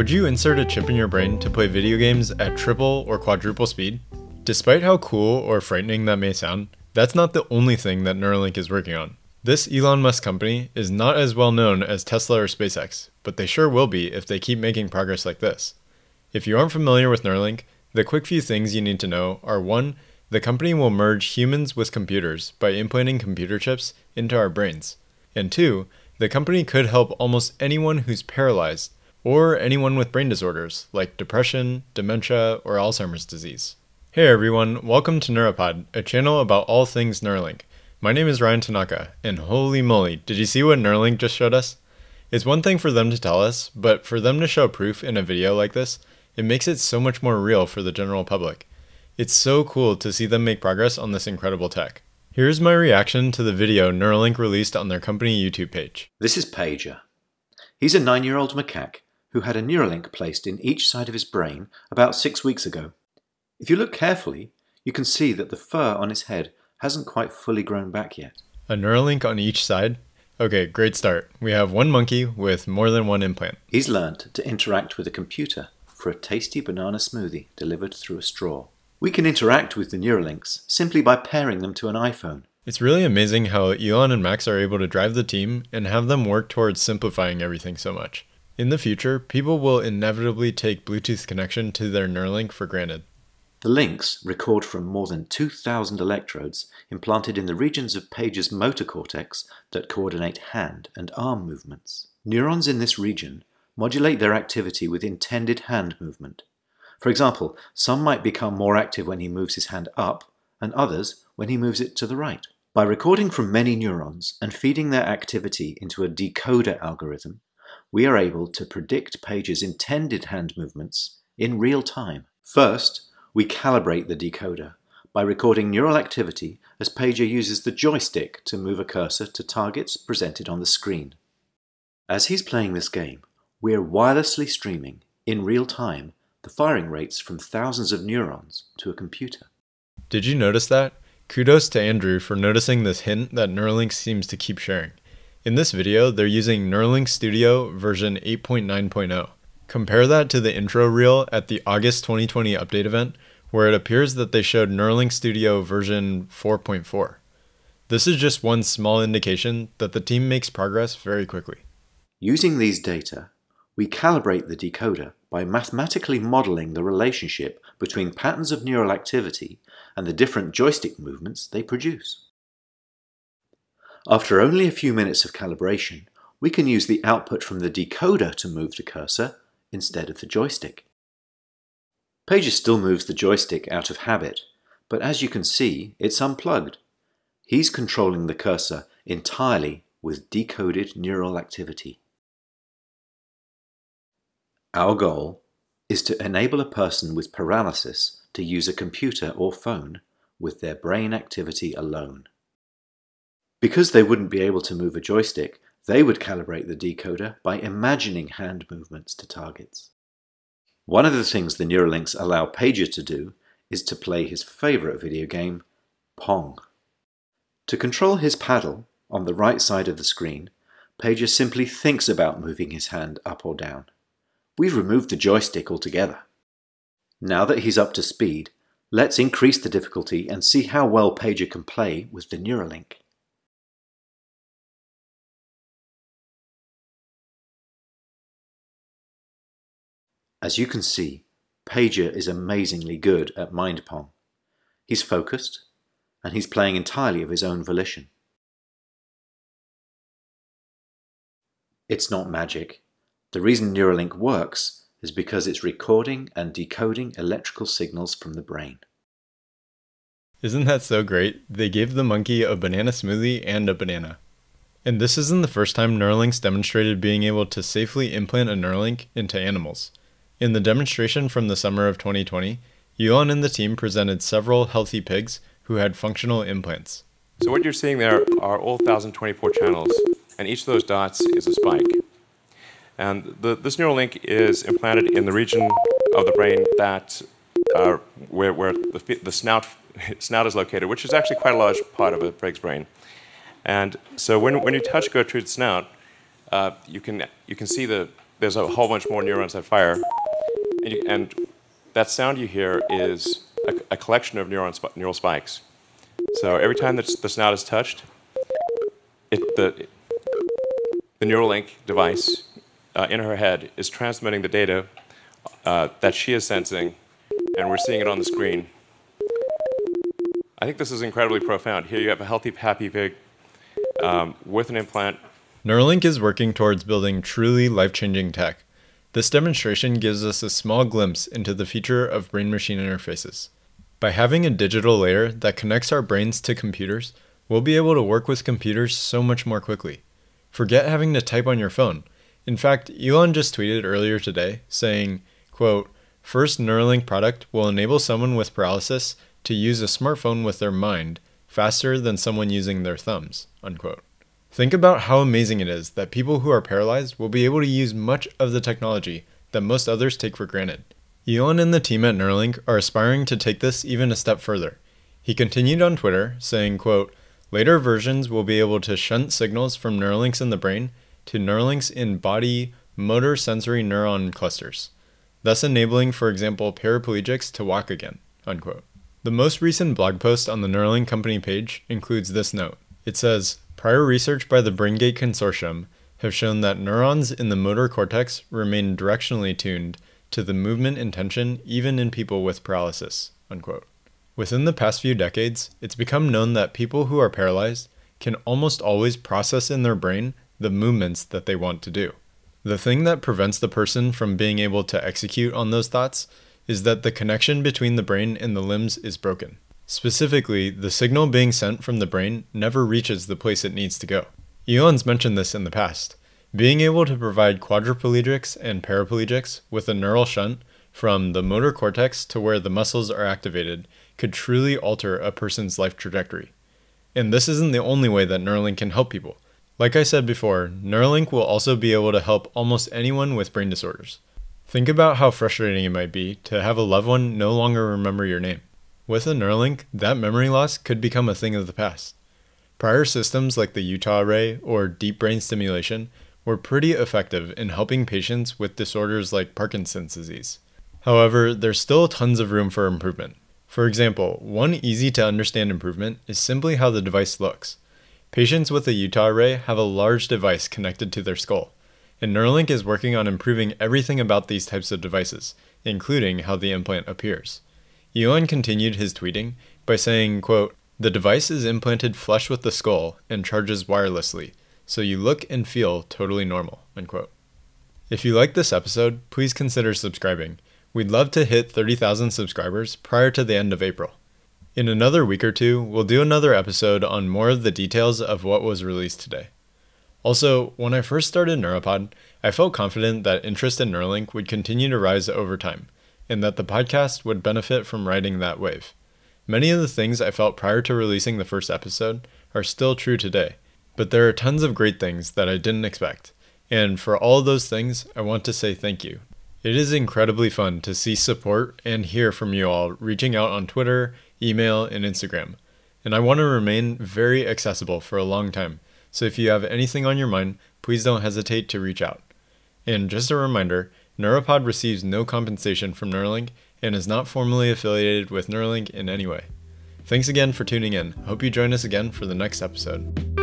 Would you insert a chip in your brain to play video games at triple or quadruple speed? Despite how cool or frightening that may sound, that's not the only thing that Neuralink is working on. This Elon Musk company is not as well known as Tesla or SpaceX, but they sure will be if they keep making progress like this. If you aren't familiar with Neuralink, the quick few things you need to know are 1. The company will merge humans with computers by implanting computer chips into our brains. And 2. The company could help almost anyone who's paralyzed or anyone with brain disorders like depression, dementia, or Alzheimer's disease. Hey everyone, welcome to Neuropod, a channel about all things Neuralink. My name is Ryan Tanaka, and holy moly, did you see what Neuralink just showed us? It's one thing for them to tell us, but for them to show proof in a video like this, it makes it so much more real for the general public. It's so cool to see them make progress on this incredible tech. Here's my reaction to the video Neuralink released on their company YouTube page. This is Pager. He's a nine year old macaque who had a Neuralink placed in each side of his brain about six weeks ago. If you look carefully, you can see that the fur on his head hasn't quite fully grown back yet. A Neuralink on each side? Okay, great start. We have one monkey with more than one implant. He's learned to interact with a computer for a tasty banana smoothie delivered through a straw. We can interact with the Neuralinks simply by pairing them to an iPhone. It's really amazing how Elon and Max are able to drive the team and have them work towards simplifying everything so much. In the future, people will inevitably take Bluetooth connection to their Neuralink for granted. The links record from more than 2,000 electrodes implanted in the regions of Pager's motor cortex that coordinate hand and arm movements. Neurons in this region modulate their activity with intended hand movement. For example, some might become more active when he moves his hand up, and others when he moves it to the right. By recording from many neurons and feeding their activity into a decoder algorithm, we are able to predict Pager's intended hand movements in real time. First, we calibrate the decoder by recording neural activity as Pager uses the joystick to move a cursor to targets presented on the screen. As he's playing this game, we're wirelessly streaming, in real time, the firing rates from thousands of neurons to a computer. Did you notice that? Kudos to Andrew for noticing this hint that Neuralink seems to keep sharing. In this video, they're using Neuralink Studio version 8.9.0. Compare that to the intro reel at the August 2020 update event, where it appears that they showed Neuralink Studio version 4.4. This is just one small indication that the team makes progress very quickly. Using these data, we calibrate the decoder by mathematically modeling the relationship between patterns of neural activity and the different joystick movements they produce. After only a few minutes of calibration, we can use the output from the decoder to move the cursor instead of the joystick. Pager still moves the joystick out of habit, but as you can see, it's unplugged. He's controlling the cursor entirely with decoded neural activity. Our goal is to enable a person with paralysis to use a computer or phone with their brain activity alone. Because they wouldn't be able to move a joystick, they would calibrate the decoder by imagining hand movements to targets. One of the things the Neuralinks allow Pager to do is to play his favourite video game, Pong. To control his paddle, on the right side of the screen, Pager simply thinks about moving his hand up or down. We've removed the joystick altogether. Now that he's up to speed, let's increase the difficulty and see how well Pager can play with the Neuralink. As you can see, Pager is amazingly good at Mind Pong. He's focused, and he's playing entirely of his own volition. It's not magic, the reason Neuralink works is because it's recording and decoding electrical signals from the brain. Isn't that so great? They gave the monkey a banana smoothie and a banana. And this isn't the first time Neuralinks demonstrated being able to safely implant a Neuralink into animals. In the demonstration from the summer of 2020, Elon and the team presented several healthy pigs who had functional implants. So what you're seeing there are all 1024 channels, and each of those dots is a spike. And the, this Neuralink is implanted in the region of the brain that uh, where, where the, the snout, snout is located, which is actually quite a large part of a pig's brain. And so when, when you touch Gertrude's snout, uh, you, can, you can see the, there's a whole bunch more neurons that fire. And, that sound you hear is a, a collection of neuron sp neural spikes. So every time that the snout is touched, it, the, the Neuralink device uh, in her head is transmitting the data uh, that she is sensing, and we're seeing it on the screen. I think this is incredibly profound. Here you have a healthy, happy pig um, with an implant. Neuralink is working towards building truly life changing tech. This demonstration gives us a small glimpse into the future of brain machine interfaces. By having a digital layer that connects our brains to computers, we'll be able to work with computers so much more quickly. Forget having to type on your phone. In fact, Elon just tweeted earlier today saying, quote, First Neuralink product will enable someone with paralysis to use a smartphone with their mind faster than someone using their thumbs, unquote. Think about how amazing it is that people who are paralyzed will be able to use much of the technology that most others take for granted. Elon and the team at Neuralink are aspiring to take this even a step further. He continued on Twitter, saying, quote, Later versions will be able to shunt signals from Neuralinks in the brain to Neuralinks in body motor sensory neuron clusters, thus enabling, for example, paraplegics to walk again. Unquote. The most recent blog post on the Neuralink company page includes this note. It says, Prior research by the BrainGate Consortium have shown that neurons in the motor cortex remain directionally tuned to the movement intention even in people with paralysis. Unquote. Within the past few decades, it's become known that people who are paralyzed can almost always process in their brain the movements that they want to do. The thing that prevents the person from being able to execute on those thoughts is that the connection between the brain and the limbs is broken. Specifically, the signal being sent from the brain never reaches the place it needs to go. Elon's mentioned this in the past. Being able to provide quadriplegics and paraplegics with a neural shunt from the motor cortex to where the muscles are activated could truly alter a person's life trajectory. And this isn't the only way that Neuralink can help people. Like I said before, Neuralink will also be able to help almost anyone with brain disorders. Think about how frustrating it might be to have a loved one no longer remember your name. With a Neuralink, that memory loss could become a thing of the past. Prior systems like the Utah array or deep brain stimulation were pretty effective in helping patients with disorders like Parkinson's disease. However, there's still tons of room for improvement. For example, one easy to understand improvement is simply how the device looks. Patients with a Utah array have a large device connected to their skull, and Neuralink is working on improving everything about these types of devices, including how the implant appears. Elon continued his tweeting by saying, quote, The device is implanted flush with the skull and charges wirelessly, so you look and feel totally normal. Unquote. If you like this episode, please consider subscribing. We'd love to hit 30,000 subscribers prior to the end of April. In another week or two, we'll do another episode on more of the details of what was released today. Also, when I first started Neuropod, I felt confident that interest in Neuralink would continue to rise over time and that the podcast would benefit from riding that wave. Many of the things I felt prior to releasing the first episode are still true today, but there are tons of great things that I didn't expect. And for all those things, I want to say thank you. It is incredibly fun to see support and hear from you all reaching out on Twitter, email, and Instagram. And I want to remain very accessible for a long time. So if you have anything on your mind, please don't hesitate to reach out. And just a reminder, Neuropod receives no compensation from Neuralink and is not formally affiliated with Neuralink in any way. Thanks again for tuning in. Hope you join us again for the next episode.